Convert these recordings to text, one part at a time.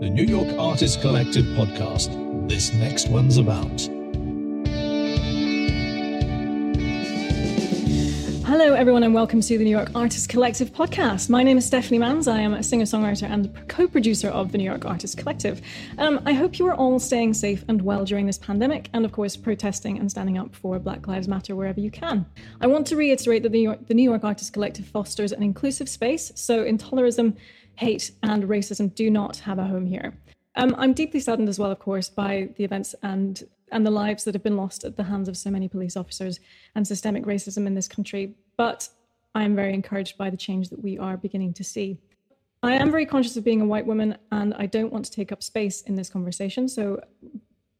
the New York Artists Collective podcast. This next one's about. Hello, everyone, and welcome to the New York Artists Collective podcast. My name is Stephanie Manns. I am a singer songwriter and co producer of the New York Artists Collective. Um, I hope you are all staying safe and well during this pandemic, and of course, protesting and standing up for Black Lives Matter wherever you can. I want to reiterate that the New York, the New York Artists Collective fosters an inclusive space, so intolerism, hate, and racism do not have a home here. Um, I'm deeply saddened as well, of course, by the events and and the lives that have been lost at the hands of so many police officers and systemic racism in this country. But I am very encouraged by the change that we are beginning to see. I am very conscious of being a white woman, and I don't want to take up space in this conversation. So,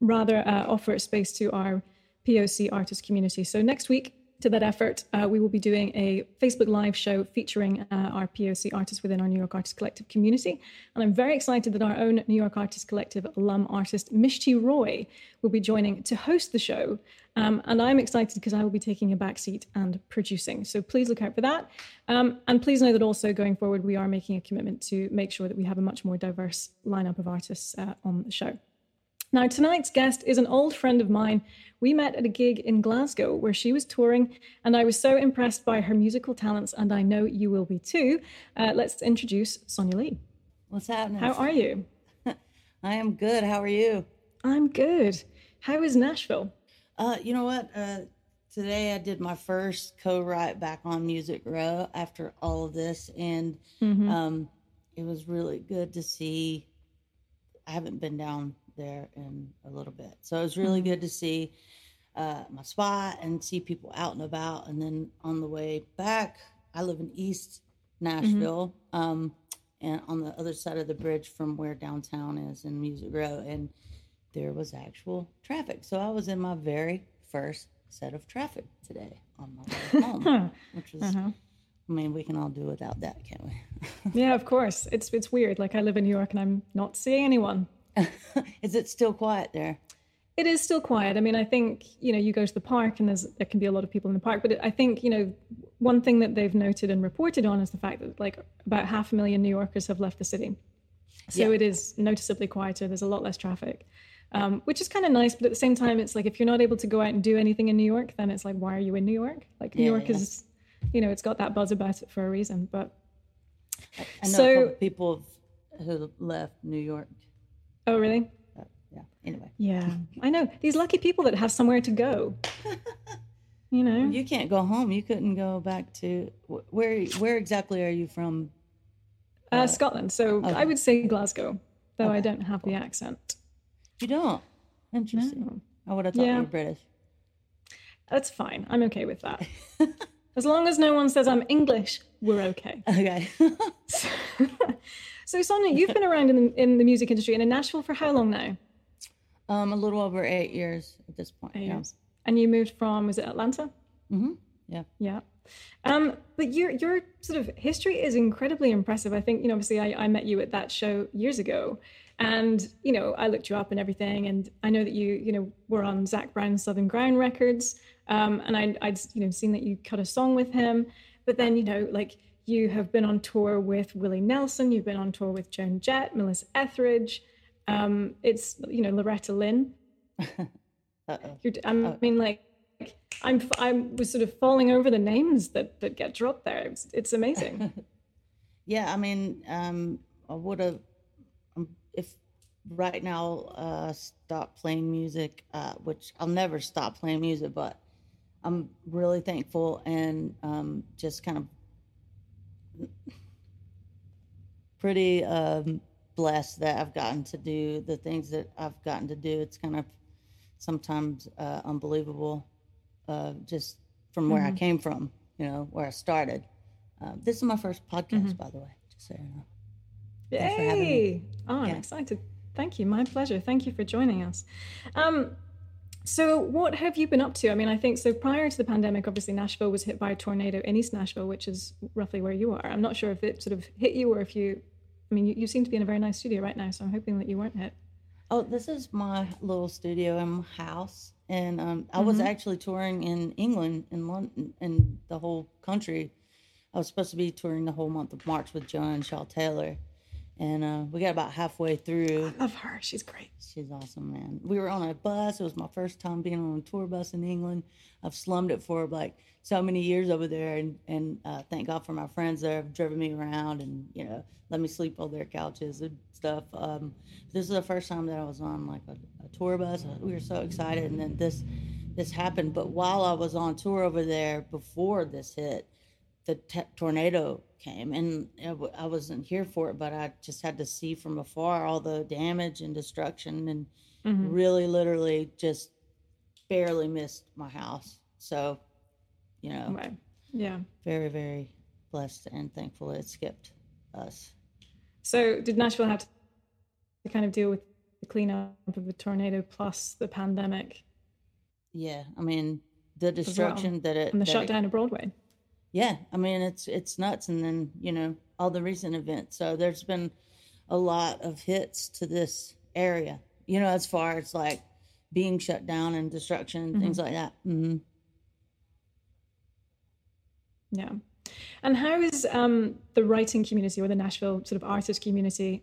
rather uh, offer space to our POC artist community. So next week, to that effort, uh, we will be doing a Facebook Live show featuring uh, our POC artists within our New York Artists Collective community. And I'm very excited that our own New York Artists Collective alum artist, Mishti Roy, will be joining to host the show. Um, and I'm excited because I will be taking a back seat and producing. So please look out for that. Um, and please know that also going forward, we are making a commitment to make sure that we have a much more diverse lineup of artists uh, on the show. Now, tonight's guest is an old friend of mine. We met at a gig in Glasgow where she was touring, and I was so impressed by her musical talents, and I know you will be too. Uh, let's introduce Sonia Leigh. What's happening? How are you? I am good. How are you? I'm good. How is Nashville? Uh, you know what? Uh, today I did my first co-write back on Music Row after all of this, and Mhm. um, it was really good to see. I haven't been down there in a little bit, so it was really Mhm. good to see uh, my spot and see people out and about. And then on the way back, I live in East Nashville, um, and on the other side of the bridge from where downtown is in Music Row, and there was actual traffic. So I was in my very first set of traffic today on my way home, which was. Uh-huh. I mean, we can all do without that, can't we? Yeah, of course. It's it's weird. Like I live in New York and I'm not seeing anyone. Is it still quiet there? It is still quiet. I mean, I think you know you go to the park and there's there can be a lot of people in the park, but I think you know one thing that they've noted and reported on is the fact that like about half a million New Yorkers have left the city, so Yeah. it is noticeably quieter. There's a lot less traffic, um, which is kind of nice. But at the same time, it's like if you're not able to go out and do anything in New York, then it's like why are you in New York? Like New Yeah, York yeah. is, you know, it's got that buzz about it for a reason. But I, I know So- people who left New York. Oh really? Yeah. Anyway, Yeah, I know these lucky people that have somewhere to go. You know, you can't go home. You couldn't go back to where? Where exactly are you from? Uh, Scotland. So okay. I would say Glasgow, though I don't have the accent. You don't. Interesting. No. I would have thought Yeah. you were British. That's fine. I'm okay with that. as long as no one says I'm English, we're okay. Okay. so Sonia, you've been around in the, in the music industry and in Nashville for how long now? um, a little over eight years at this point. Eight yeah. years. And you moved from was it Atlanta? Mm-hmm. Yeah. Yeah. Um, but your your sort of history is incredibly impressive. I think, you know, obviously I, I met you at that show years ago. And, you know, I looked you up and everything. And I know that you, you know, were on Zac Brown's Southern Ground Records. Um, and I, I'd, you know, seen that you cut a song with him. But then, you know, like you have been on tour with Willie Nelson, you've been on tour with Joan Jett, Melissa Etheridge. Um, it's, you know, Loretta Lynn. I mean, like, I'm I was sort of falling over the names that that get dropped there. It's, it's amazing. Yeah, I mean, um, I would have, um, if right now uh, stop playing music, uh, which I'll never stop playing music, but I'm really thankful and um, just kind of pretty um, blessed that I've gotten to do the things that I've gotten to do. It's kind of sometimes uh, unbelievable, uh, just from where I Mhm. came from, you know, where I started. Uh, this is my first podcast, Mhm. by the way, just so you know. Thanks for having me. Yay! Oh, I'm Yeah. excited. Thank you. My pleasure. Thank you for joining us. Um, so, what have you been up to? I mean, I think so. Prior to the pandemic, obviously, Nashville was hit by a tornado in East Nashville, which is roughly where you are. I'm not sure if it sort of hit you or if you. I mean, you, you seem to be in a very nice studio right now, so I'm hoping that you weren't hit. Oh, this is my little studio in my house, and um, I was Mhm. actually touring in England, in London, in the whole country. I was supposed to be touring the whole month of March with Joanne Shaw Taylor, and uh, we got about halfway through. I love her. She's great. She's awesome, man. We were on a bus. It was my first time being on a tour bus in England. I've slummed it for like so many years over there, and and uh, thank God for my friends there have driven me around and you know let me sleep on their couches and stuff. Um, this is the first time that I was on like a, a tour bus. We were so excited, and then this this happened. But while I was on tour over there before this hit, the t- tornado came and I wasn't here for it, but I just had to see from afar all the damage and destruction and mm-hmm. really literally just barely missed my house. So, you know, right. yeah, very, very blessed and thankful it skipped us. So, did Nashville have to kind of deal with the cleanup of the tornado plus the pandemic? Yeah, I mean, the destruction well, that it and the shutdown it, of Broadway yeah, I mean it's it's nuts, and then you know all the recent events. So there's been a lot of hits to this area. You know, as far as like being shut down and destruction and mm-hmm. things like that. Mm-hmm. Yeah. And how is um, the writing community or the Nashville sort of artist community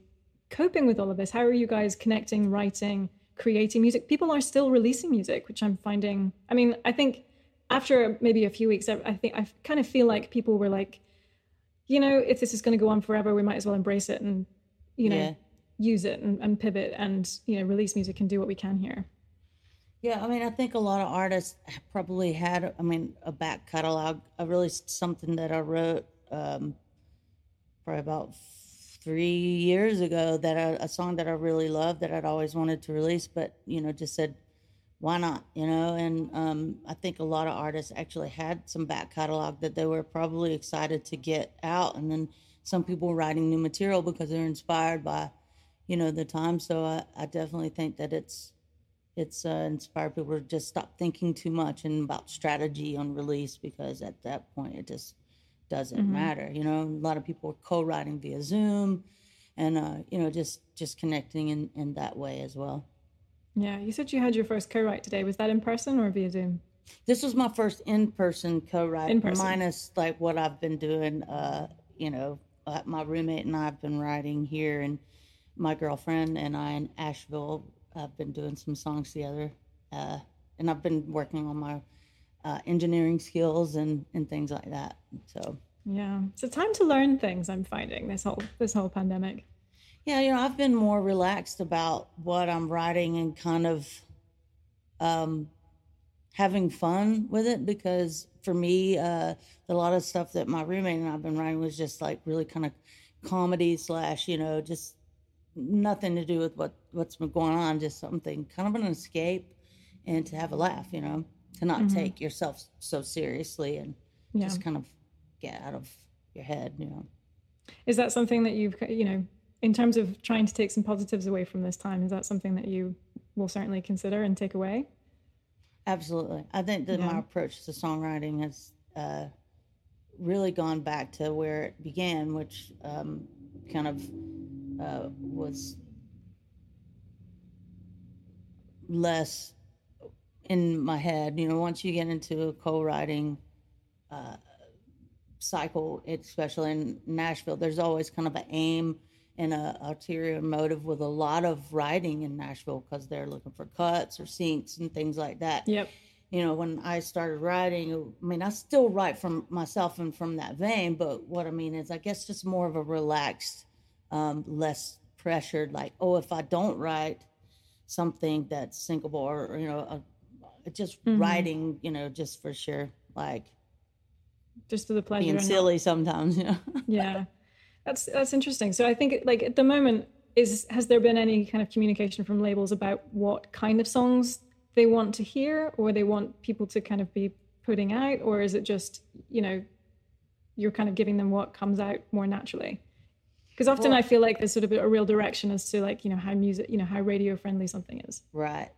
coping with all of this? How are you guys connecting, writing, creating music? People are still releasing music, which I'm finding. I mean, I think after maybe a few weeks, I think I kind of feel like people were like, you know, if this is going to go on forever, we might as well embrace it and, you know, yeah. use it and, and pivot and, you know, release music and do what we can here. Yeah, I mean, I think a lot of artists probably had, I mean, a back catalog. I really something that I wrote um, probably about three years ago that I, a song that I really loved that I'd always wanted to release, but you know, just said why not? You know, and um, I think a lot of artists actually had some back catalog that they were probably excited to get out, and then some people were writing new material because they're inspired by, you know, the time. So I, I definitely think that it's it's uh, inspired people to just stop thinking too much and about strategy on release because at that point it just doesn't mm-hmm. matter. You know, a lot of people are co-writing via Zoom, and uh, you know, just just connecting in in that way as well. Yeah, you said you had your first co-write today. Was that in person or via Zoom? This was my first in-person co-write, in person. minus like what I've been doing. Uh, you know, uh, my roommate and I have been writing here, and my girlfriend and I in Asheville have been doing some songs together. Uh, and I've been working on my uh, engineering skills and and things like that. So yeah, it's a time to learn things. I'm finding this whole this whole pandemic. Yeah, you know, I've been more relaxed about what I'm writing and kind of um, having fun with it because for me, uh, a lot of stuff that my roommate and I've been writing was just like really kind of comedy slash, you know, just nothing to do with what what's been going on, just something kind of an escape and to have a laugh, you know, to not mm-hmm. take yourself so seriously and yeah. just kind of get out of your head, you know. Is that something that you've, you know, in terms of trying to take some positives away from this time, is that something that you will certainly consider and take away? Absolutely. I think that yeah. my approach to songwriting has uh, really gone back to where it began, which um, kind of uh, was less in my head. You know, once you get into a co-writing uh, cycle, especially in Nashville, there's always kind of an aim and a ulterior motive with a lot of writing in Nashville because they're looking for cuts or syncs and things like that. Yep. You know, when I started writing, I mean, I still write from myself and from that vein, but what I mean is, I guess just more of a relaxed, um, less pressured. Like, oh, if I don't write something that's syncable or, or you know, a, just mm-hmm. writing, you know, just for sure, like just for the pleasure, being silly not... sometimes, you know. yeah. That's that's interesting. So I think like at the moment is has there been any kind of communication from labels about what kind of songs they want to hear or they want people to kind of be putting out or is it just, you know, you're kind of giving them what comes out more naturally? Because often well, I feel like there's sort of a real direction as to like, you know, how music, you know, how radio friendly something is. Right.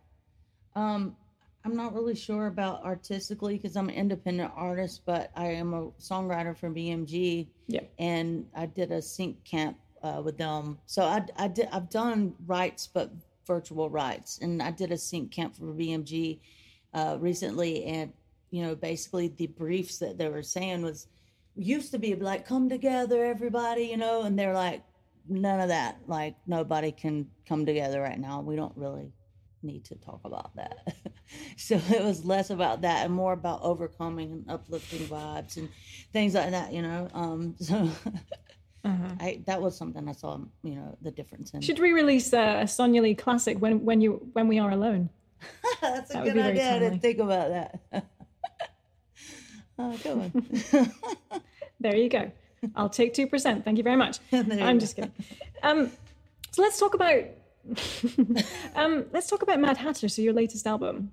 Um I'm not really sure about artistically because I'm an independent artist, but I am a songwriter for BMG. Yeah. And I did a sync camp uh, with them. So I, I did, I've done rights, but virtual rights. And I did a sync camp for BMG uh, recently. And, you know, basically the briefs that they were saying was, used to be like, come together, everybody, you know, and they're like, none of that. Like nobody can come together right now. We don't really need to talk about that. so it was less about that and more about overcoming and uplifting vibes and things like that, you know. Um, so uh-huh. I, that was something I saw, you know, the difference in. Should we release a, a Sonia Leigh classic when when you when we are alone? That's a that good idea. I didn't think about that. oh, go on. there you go. I'll take two percent. Thank you very much. I'm just kidding. Um, so let's talk about um, let's talk about Mad Hatter. So your latest album.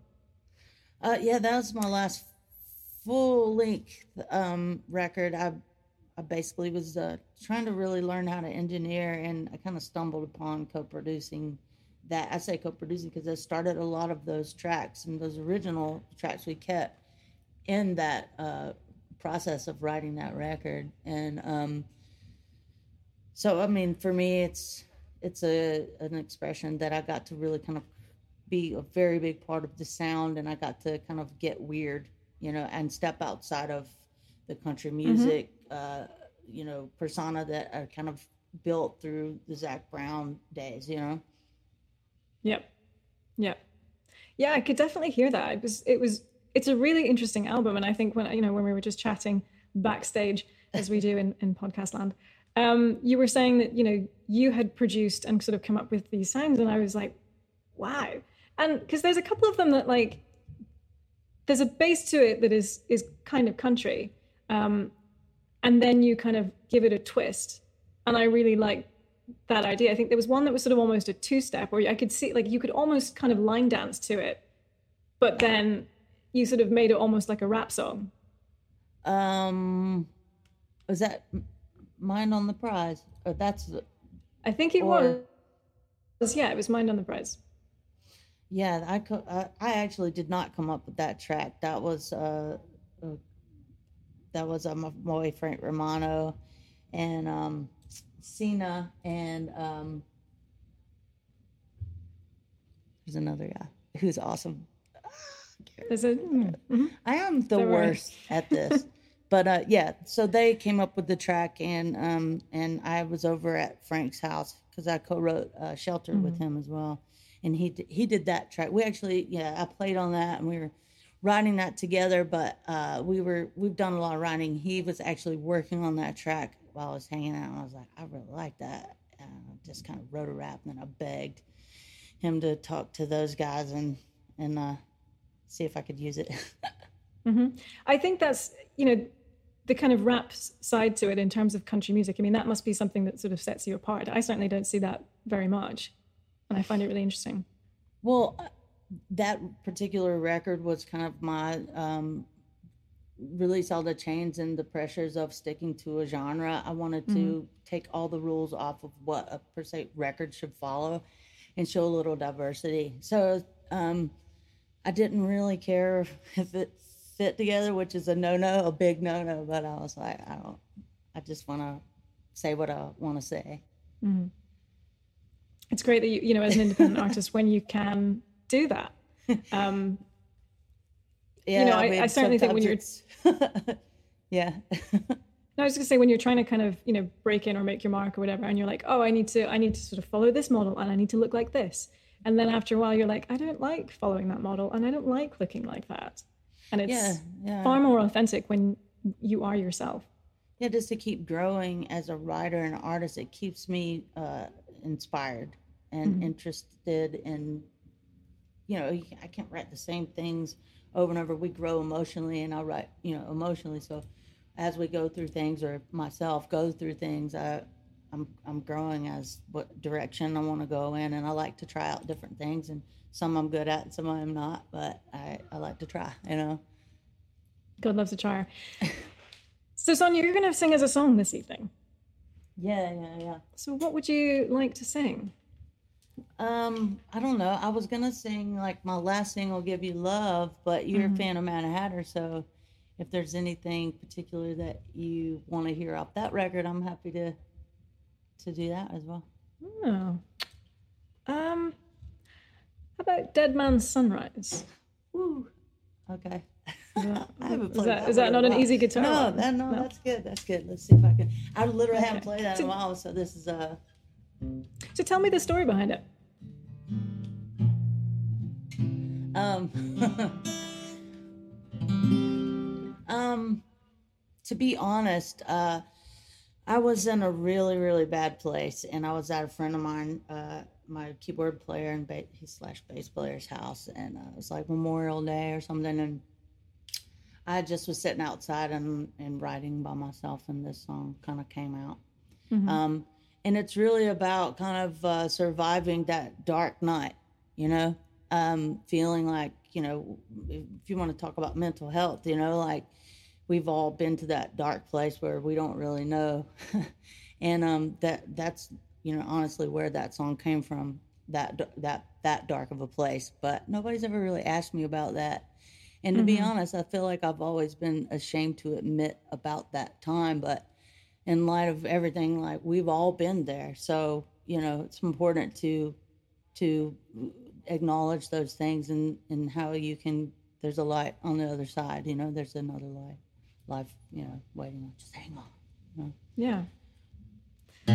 Uh, yeah, that was my last full length um, record. I I basically was uh, trying to really learn how to engineer, and I kind of stumbled upon co-producing that. I say co-producing because I started a lot of those tracks and those original tracks we kept in that uh, process of writing that record, and um, so I mean, for me, it's it's a an expression that I got to really kind of be a very big part of the sound, and I got to kind of get weird, you know, and step outside of the country mm-hmm. music, mm-hmm. uh, you know, persona that I kind of built through the Zac Brown days, you know. Yep. Yep. Yeah, I could definitely hear that. It was it was it's a really interesting album, and I think when you know when we were just chatting backstage as we do in in podcast land um, you were saying that you know you had produced and sort of come up with these sounds, and I was like, wow. And because there's a couple of them that like there's a base to it that is is kind of country, um, and then you kind of give it a twist, and I really like that idea. I think there was one that was sort of almost a two step, where I could see like you could almost kind of line dance to it, but then you sort of made it almost like a rap song. Um, was that Mind on the Prize. Or that's. I think it or, was. Yeah, it was Mind on the Prize. Yeah, I, I, I actually did not come up with that track. That was uh, uh that was uh, my boy Frank Romano, and um, Cena, and um, there's another guy who's awesome. There's a, mm-hmm. I am the worst at this. but uh, yeah, so they came up with the track, and um, and I was over at Frank's house because I co-wrote uh, "Shelter" mm-hmm. with him as well, and he he did that track. We actually, yeah, I played on that, and we were writing that together. But uh, we were we've done a lot of writing. He was actually working on that track while I was hanging out, and I was like, I really like that. And I just kind of wrote a rap, and then I begged him to talk to those guys and and uh, see if I could use it. mm-hmm. I think that's you know the kind of rap side to it in terms of country music, I mean, that must be something that sort of sets you apart. I certainly don't see that very much. And I find it really interesting. Well, uh, that particular record was kind of my um, release all the chains and the pressures of sticking to a genre. I wanted to mm-hmm. take all the rules off of what a per se record should follow and show a little diversity. So um, I didn't really care if it fit together, which is a no no, a big no no. But I was like, I don't, I just want to say what I want to say. Mm-hmm. It's great that you, you know, as an independent artist, when you can do that. Um, yeah, you know, I, I, I certainly think when you're, yeah. No, I was gonna say when you're trying to kind of you know break in or make your mark or whatever, and you're like, oh, I need to I need to sort of follow this model and I need to look like this, and then after a while you're like, I don't like following that model and I don't like looking like that and it's yeah, yeah. far more authentic when you are yourself yeah just to keep growing as a writer and artist it keeps me uh, inspired and mm-hmm. interested in you know i can't write the same things over and over we grow emotionally and i'll write you know emotionally so as we go through things or myself go through things i i'm i'm growing as what direction i want to go in and i like to try out different things and some I'm good at, some I'm not, but I, I like to try, you know. God loves a try. so, Sonia, you're going to sing us a song this evening. Yeah, yeah, yeah. So, what would you like to sing? Um, I don't know. I was gonna sing like my last single, "Give You Love," but you're mm-hmm. a fan of Mad Hatter, so if there's anything particular that you want to hear off that record, I'm happy to to do that as well. Oh, um, how about Dead Man's Sunrise? Ooh, okay. Is that, is that, is that not an easy guitar? No, that, no, no, that's good. That's good. Let's see if I can. I literally okay. haven't played that in a while, so this is uh So tell me the story behind it. Um, um, to be honest, uh, I was in a really, really bad place, and I was at a friend of mine, uh, my keyboard player and ba- slash bass player's house, and uh, it was like Memorial Day or something, and I just was sitting outside and, and writing by myself, and this song kind of came out. Um, and it's really about kind of uh, surviving that dark night, you know, um, feeling like, you know, if you want to talk about mental health, you know, like we've all been to that dark place where we don't really know. and um, that that's, you know, honestly where that song came from, that, that, that dark of a place. But nobody's ever really asked me about that. And to be honest, I feel like I've always been ashamed to admit about that time, but in light of everything like we've all been there so you know it's important to to acknowledge those things and and how you can there's a light on the other side you know there's another light life you know waiting just hang on Yeah. Uh,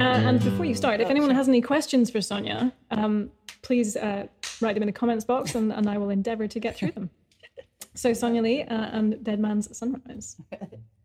and before you start, if anyone has any questions for Sonia, um, please uh, write them in the comments box and, and I will endeavor to get through them. So, Sonia Leigh uh, and Dead Man's Sunrise.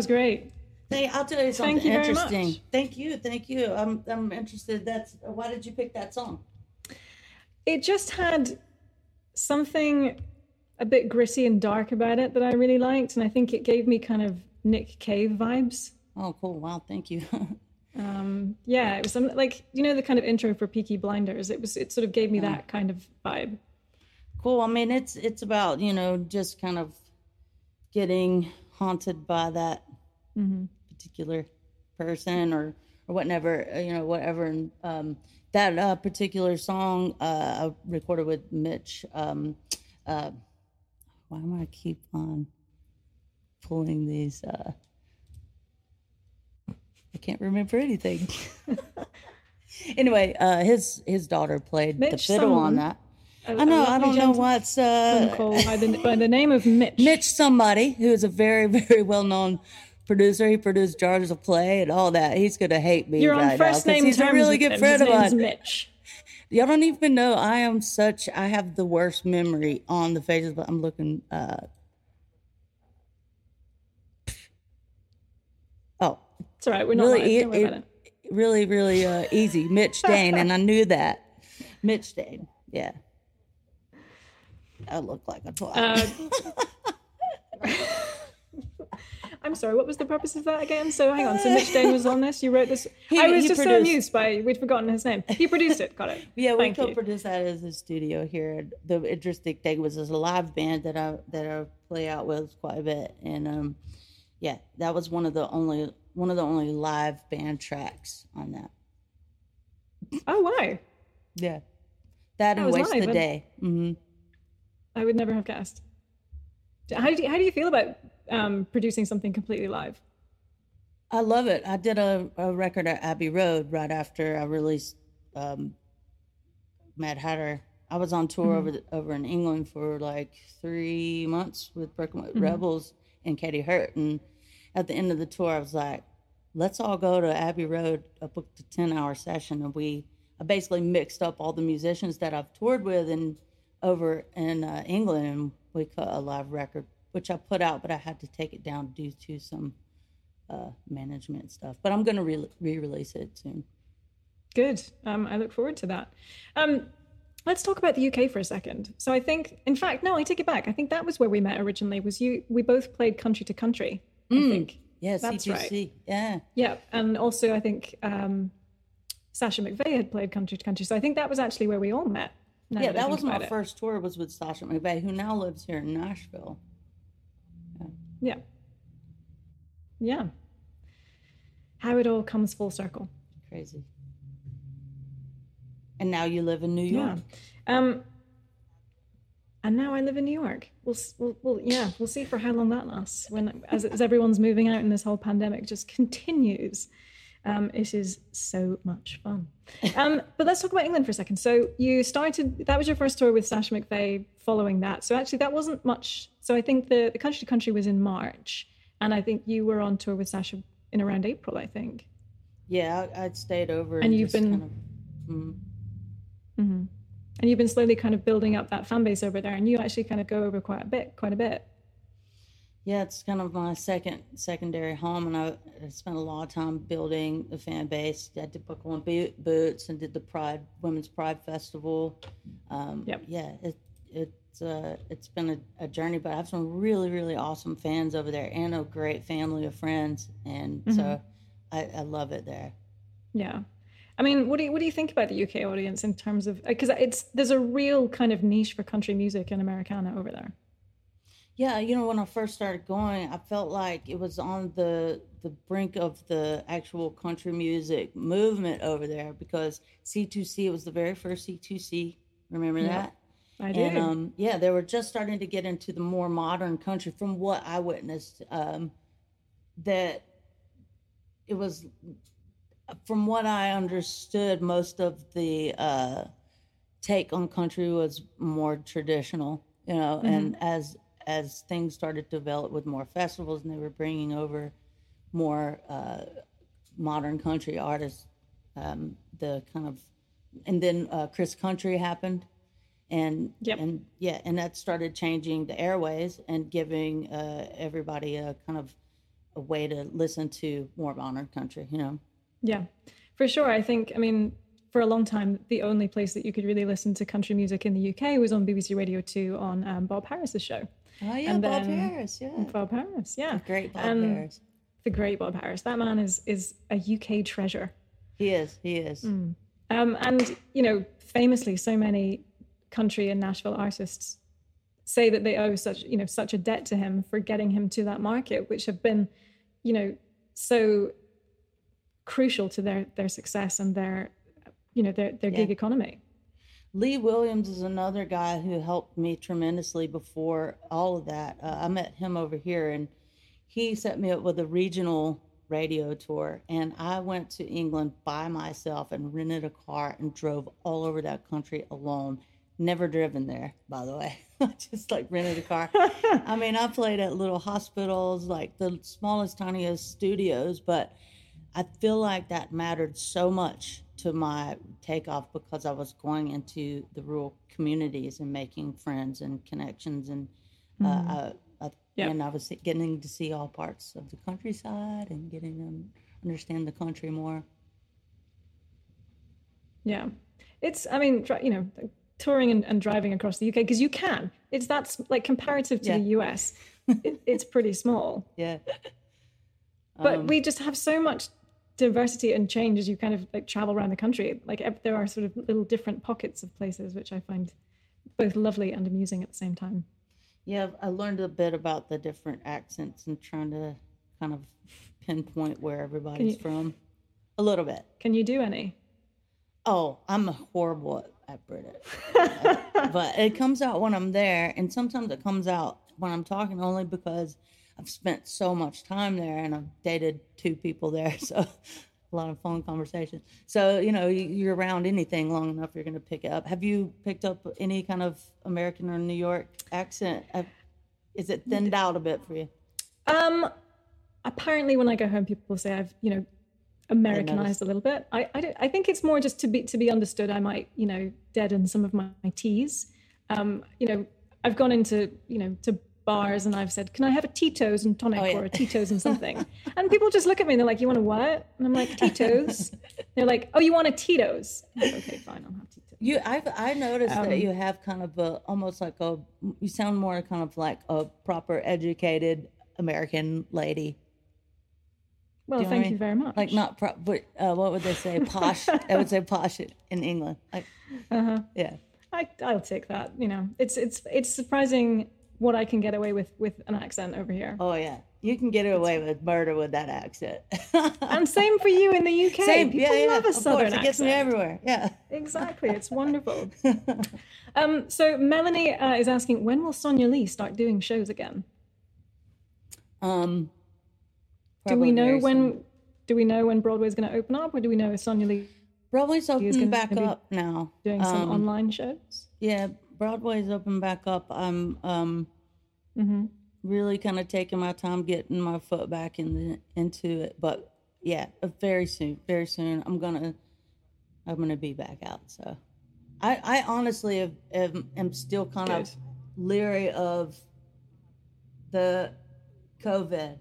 was great. Hey, I'll tell you something Thank you very interesting. much. Thank you, thank you. I'm I'm interested. That's why did you pick that song? It just had something a bit gritty and dark about it that I really liked. And I think it gave me kind of Nick Cave vibes. Oh, cool. Wow, thank you. Um, yeah, it was some like you know the kind of intro for Peaky Blinders. It was it sort of gave me that kind of vibe. Cool. I mean, it's it's about you know just kind of getting haunted by that particular person or or whatever uh, you know whatever. And um, that uh, particular song uh, I recorded with Mitch. Um, uh, why am I keep on pulling these? Uh, I can't remember anything. anyway, uh, his his daughter played the Mitch fiddle on someone. that. I know. I don't know what's uh, by the, by the name of Mitch. Mitch somebody who is a very very well known producer. He produced Jars of Clay and all that. He's gonna hate me You're on right now name he's terms a really good him. friend His of mine. Mitch. Y'all don't even know I am such. I have the worst memory on the faces, but I'm looking. Uh, oh, It's all right. We're not really, live. Don't worry about it. really, really uh, easy. Mitch Dane, and I knew that. Mitch Dane, yeah. I look like a twat. Uh, I'm sorry. What was the purpose of that again? So hang on. So Mitch Dane was on this. You wrote this. He- I was just so amused by we'd forgotten his name. He produced it. Got it. Yeah, we Thank you. co-produced that as a studio here. The interesting thing was there's a live band that I that I play out with quite a bit, and um, yeah, that was one of the only one of the only live band tracks on that. Oh wow! Yeah, that and was waste live, the and- day. hmm I would never have guessed. How do you, how do you feel about um, producing something completely live? I love it. I did a, a record at Abbey Road right after I released um, Mad Hatter. I was on tour over the, over in England for like three months with Brooklyn Rebels and Katy Hurt, and at the end of the tour, I was like, "Let's all go to Abbey Road." I booked a ten hour session, and we I basically mixed up all the musicians that I've toured with and over in uh, England, and we cut a live record, which I put out, but I had to take it down due to some uh, management stuff. But I'm going to re- re-release it soon. Good. Um, I look forward to that. Um, let's talk about the UK for a second. So I think, in fact, no, I take it back. I think that was where we met originally. Was you? We both played country to country. I think. Yeah, That's CTC. right. Yeah, Yeah, and also I think um, Sasha McVeigh had played country to country. So I think that was actually where we all met. yeah. I That was my it. first tour. Was with Sasha McVeigh, who now lives here in Nashville. Yeah. Yeah. How it all comes full circle. Crazy. And now you live in New York. Yeah. Um, and now I live in New York. We'll, we'll, we'll yeah, we'll see for how long that lasts. When as, as everyone's moving out and this whole pandemic just continues, um, it is so much fun. Um, but let's talk about England for a second. So you started. That was your first tour with Sasha McVeigh. Following that, so actually that wasn't much. So I think the the country to country was in March, and I think you were on tour with Sasha in around April. I think. Yeah, I, I'd stayed over. And you've been- kind of, mm, hmm And you've been slowly kind of building up that fan base over there, and you actually kind of go over quite a bit, quite a bit. yeah, it's kind of my second secondary home, and I, I spent a lot of time building the fan base. I did Brooklyn Bo- Boots and did the Pride Women's Pride Festival. Um, Yep. Yeah, it, it's uh, it's been a, a journey, but I have some really really awesome fans over there, and a great family of friends, and so I, I love it there. Yeah. I mean, what do you what do you think about the UK audience in terms of because it's there's a real kind of niche for country music and Americana over there. Yeah, you know, when I first started going, I felt like it was on the the brink of the actual country music movement over there because C2C it was the very first C2C. Remember that? I do. And um, yeah, they were just starting to get into the more modern country from what I witnessed. Um, that it was, from what I understood, most of the uh, take on country was more traditional, you know. And as as things started to develop with more festivals, and they were bringing over more uh, modern country artists, um, the kind of, and then uh, Chris Country happened and Yep. and yeah and that started changing the airways and giving uh, everybody a kind of a way to listen to more modern country you know yeah, for sure. I think I mean for a long time the only place that you could really listen to country music in the UK was on BBC Radio Two on um, Bob Harris's show. oh yeah And bob harris yeah Bob Harris, yeah. great bob harris the great Bob Harris. That man is is a UK treasure. He is. He is. Um, and you know, famously, so many country and Nashville artists say that they owe such you know such a debt to him for getting him to that market, which have been, you know, so crucial to their their success and their you know their their Yeah. gig economy. Lee Williams is another guy who helped me tremendously before all of that. Uh, I met him over here and he set me up with a regional radio tour. And I went to England by myself and rented a car and drove all over that country alone. Never driven there, by the way. Just like rented a car. I mean, I played at little hospitals, like the smallest, tiniest studios, but I feel like that mattered so much to my takeoff because I was going into the rural communities and making friends and connections, and uh, I, I, Yeah. and I was getting to see all parts of the countryside and getting them understand the country more. Yeah, it's I mean you know touring and, and driving across the UK because you can. It's that's like comparative to Yeah. the US, it, it's pretty small. Yeah, but Um, we just have so much diversity and change as you kind of like travel around the country like there are sort of little different pockets of places which i find both lovely and amusing at the same time yeah. I learned a bit about the different accents and trying to kind of pinpoint where everybody's you- from, a little bit. can you do any Oh, I'm a horrible at, at British. but it comes out when I'm there, and sometimes it comes out when I'm talking only because I've spent so much time there and I've dated two people there, so a lot of phone conversations. So you know, you- you're around anything long enough, you're going to pick it up. Have you picked up any kind of American or New York accent? Is it thinned out a bit for you? um apparently when i go home people say i've you know americanized a little bit. I I, don't, I think it's more just to be to be understood i might you know deaden some of my, my t's um you know i've gone into you know to bars and i've said can i have a tito's and tonic Oh, yeah. or a tito's and something? And people just look at me and they're like you want a what? And i'm like tito's. They're like oh you want a tito's? Like, okay fine i'll have tito's. You, I've I noticed Um, that you have kind of a almost like a you sound more kind of like a proper educated American lady. Well you know what I thank mean? you very much Like not pro, but uh, what would they say? Posh. I would say posh in England. Like, uh-huh. yeah, I, I'll take that. You know, it's it's it's surprising what I can get away with with an accent over here. oh yeah, you can get away with murder with that accent. And same for you in the UK. Same, People yeah, yeah. love a of southern course, it gets me everywhere. Yeah. Exactly, it's wonderful. um, so Melanie uh, is asking, when will Sonia Leigh start doing shows again? Um. Do we know when? soon. Do we know when Broadway's going to open up, or do we know if Sonia Leigh Broadway's gonna open back up now. doing some Um, online shows? Yeah, Broadway's open back up. I'm um hmm really kind of taking my time getting my foot back in the, into it. But yeah, uh, very soon, very soon, I'm gonna I'm gonna be back out. So I I honestly have, am, am still kind of leery of the COVID.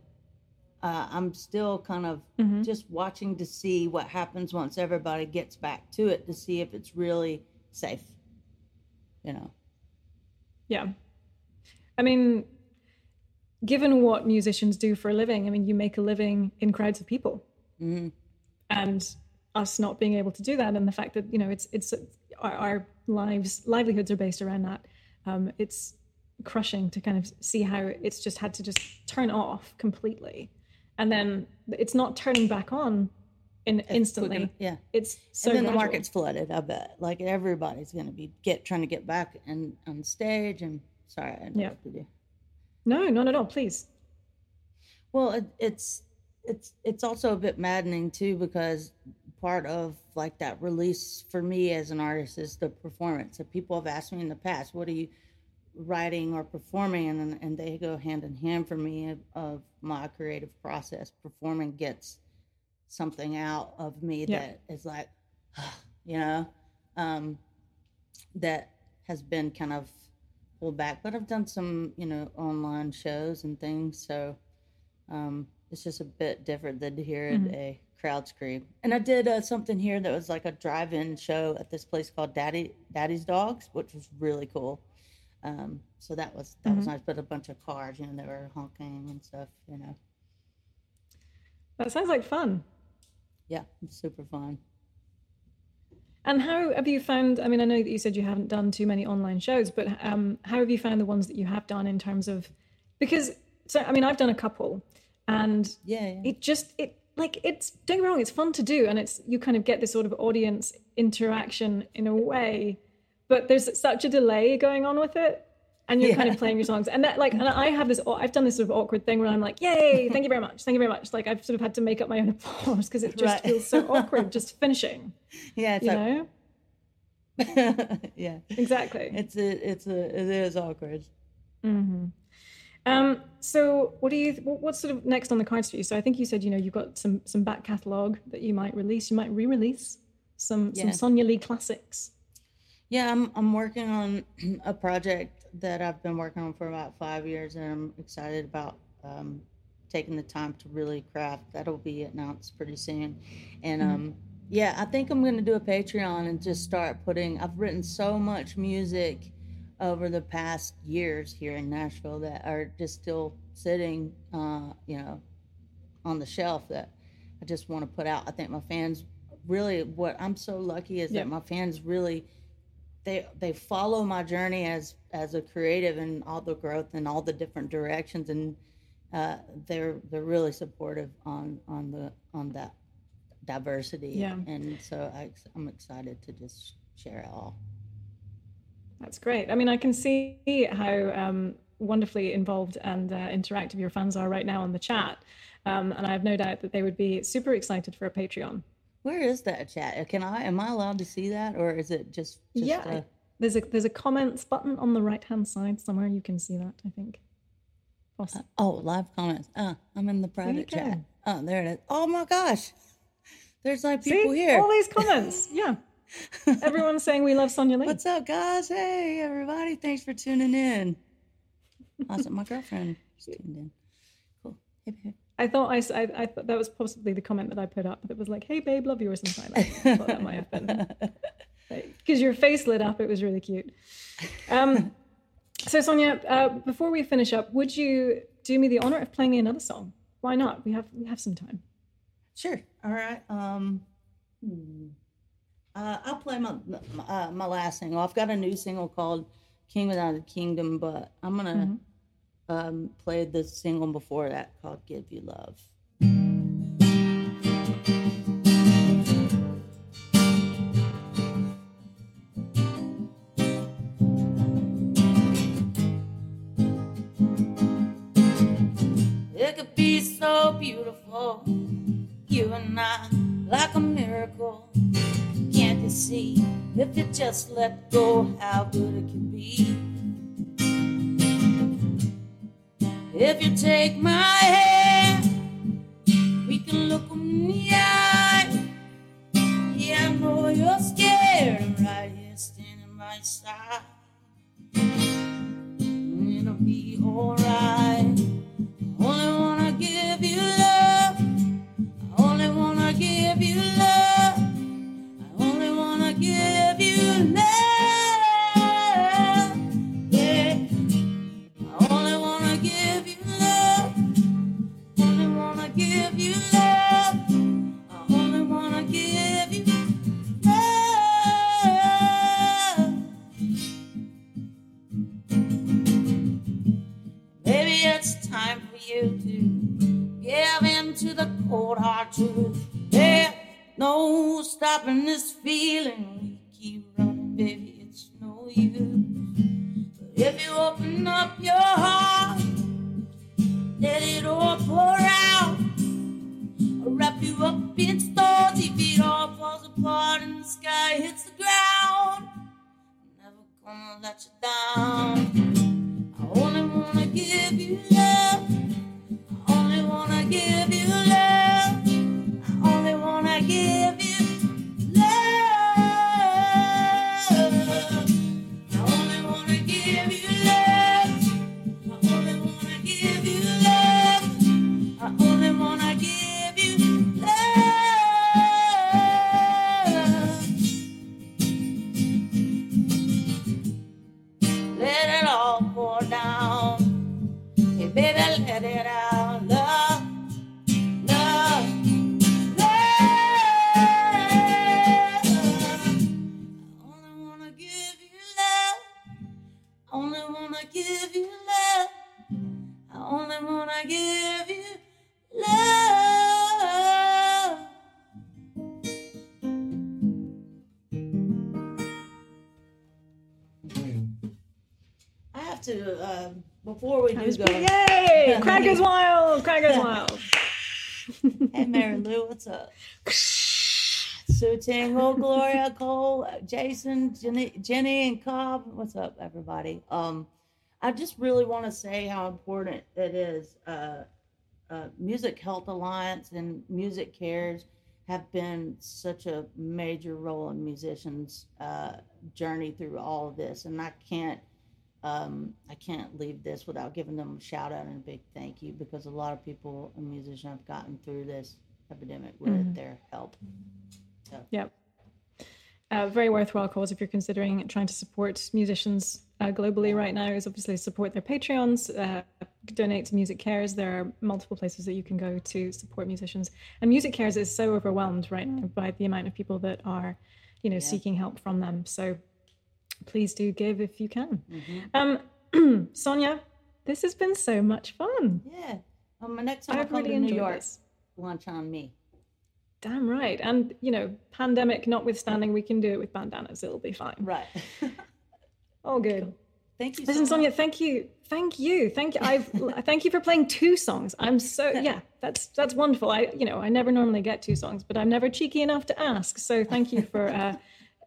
Uh, I'm still kind of Mhm. just watching to see what happens once everybody gets back to it to see if it's really safe. You know. Yeah. I mean, given what musicians do for a living, I mean, you make a living in crowds of people. hmm and us not being able to do that and the fact that you know it's it's our, our lives livelihoods are based around that um, it's crushing to kind of see how it's just had to just turn off completely and then it's not turning back on in instantly Quick en- Yeah. it's so and then the market's flooded. I bet. Like everybody's going to be get trying to get back and on stage. And sorry, I Yeah. interrupted you. no not at all please Well, it, it's it's it's also a bit maddening too because part of like that release for me as an artist is the performance. So people have asked me in the past, "What are you writing or performing?" And and they go hand in hand for me of, of my creative process. Performing gets something out of me Yeah. that is like, you know, um, that has been kind of pulled back. But I've done some, you know, online shows and things, so um, it's just a bit different than to hear Mhm. a crowd scream. And I did uh, something here that was like a drive-in show at this place called Daddy Daddy's Dogs, which was really cool. Um, so that was that was Mhm. nice. But a bunch of cars, you know, they were honking and stuff, you know. That sounds like fun. Yeah, super fun. And how have you found? I mean, I know that you said you haven't done too many online shows, but um, how have you found the ones that you have done in terms of? Because so, I mean, I've done a couple, and Yeah, yeah. it just it like it's don't get me wrong, it's fun to do, and it's you kind of get this sort of audience interaction in a way, but there's such a delay going on with it. And you're kind of playing your songs, and that like, and I have this. I've done this sort of awkward thing where I'm like, "Yay! Thank you very much, thank you very much." Like I've sort of had to make up my own applause because it just Right. feels so awkward just finishing. yeah, it's You like, know, yeah. exactly. It's a, it's a, it is awkward. Um, so what do you, what's sort of next on the cards for you? So I think you said, you know, you've got some, some back catalogue that you might release. You might re-release some, some Sonia Leigh classics. Yeah, I'm I'm working on a project that I've been working on for about five years, and I'm excited about um, taking the time to really craft. That'll be announced pretty soon, and um, yeah, I think I'm gonna do a Patreon and just start putting. I've written so much music over the past years here in Nashville that are just still sitting, uh, you know, on the shelf that I just want to put out. I think my fans really what I'm so lucky is that my fans really they they follow my journey as as a creative and all the growth and all the different directions and uh, they're they're really supportive on on the on that diversity Yeah. and so I, I'm excited to just share it all. That's great. I mean, I can see how um, wonderfully involved and uh, interactive your fans are right now on the chat. Um, and I have no doubt that they would be super excited for a Patreon. Where is that chat? Can I am I allowed to see that or is it just, just yeah. uh, There's a, there's a comments button on the right hand side somewhere. You can see that, I think. Awesome. Oh, live comments. Uh, I'm in the private chat. go. Oh, there it is. Oh my gosh. There's like people See? here. All these comments. Yeah. Everyone's saying we love Sonia Leigh. What's up, guys? Hey, everybody. Thanks for tuning in. Awesome. My girlfriend just tuned in. Cool. Hey. I thought I, I, I thought that was possibly the comment that I put up. That was like, "Hey, babe, love you" or something like that. I thought that might have been because your face lit up. It was really cute. Um, so Sonia, uh, before we finish up, would you do me the honor of playing me another song? Why not? We have we have some time. Sure. All right. Um, hmm. uh, I'll play my my, uh, my last single. I've got a new single called "King Without a Kingdom," but I'm gonna um, play the single before that called "Give You Love." It could be so beautiful, you and I, like a miracle. Can't you see if you just let go how good it can be? If you take my hand, Tingle, Gloria, Cole, Jason, Jenny, Jenny, and Cobb. What's up, everybody? Um, I just really want to say how important it is. Uh, uh, Music Health Alliance and MusiCares have been such a major role in musicians' uh, journey through all of this, and I can't um, I can't leave this without giving them a shout out and a big thank you because a lot of people and musicians have gotten through this epidemic with Mm-hmm. their help. Yep. Uh, very worthwhile cause if you're considering trying to support musicians uh, globally right now is obviously support their Patreons, uh, donate to MusiCares. There are multiple places that you can go to support musicians. And MusiCares is so overwhelmed right now by the amount of people that are, you know, seeking help from them. So please do give if you can. Um, Sonia, this has been so much fun. yeah. Um, my next time I I've come really to New York, this. lunch on me. Damn right. And, you know, pandemic notwithstanding, we can do it with bandanas. It'll be fine. Right. All good. Thank you. Listen, so Sonia, thank you, thank you, thank you. I've thank you for playing two songs. I'm so yeah, that's that's wonderful. I you know I never normally get two songs, but I'm never cheeky enough to ask. So thank you for uh,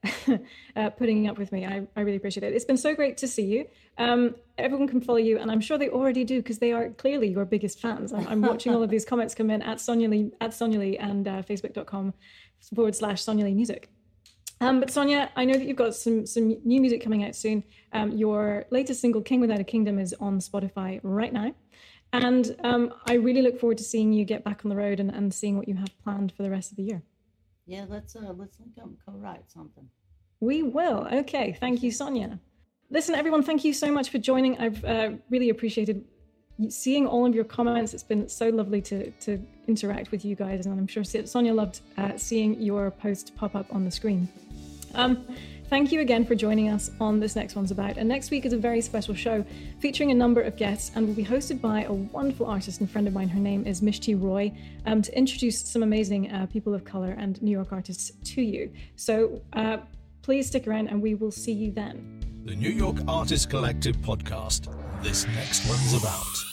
uh, putting up with me. I, I really appreciate it. It's been so great to see you. Um, everyone can follow you, and I'm sure they already do because they are clearly your biggest fans. I'm, I'm watching all of these comments come in at Sonia Leigh, at Sonia Leigh and uh, Facebook.com forward slash Sonia Leigh Music. Um, but Sonia, I know that you've got some some new music coming out soon. Um, your latest single, "King Without a Kingdom," is on Spotify right now, and um, I really look forward to seeing you get back on the road and, and seeing what you have planned for the rest of the year. Yeah, let's uh, let's link up and co-write something. We will. Okay, thank you, Sonia. Listen, everyone, thank you so much for joining. I've uh, really appreciated seeing all of your comments. It's been so lovely to to interact with you guys, and I'm sure Sonia loved uh, seeing your post pop up on the screen. Um, thank you again for joining us on This Next One's About. And next week is a very special show featuring a number of guests and will be hosted by a wonderful artist and friend of mine. Her name is Mishti Roy um, to introduce some amazing uh, people of color and New York artists to you. So uh, please stick around and we will see you then. The New York Artist Collective podcast. This next one's about.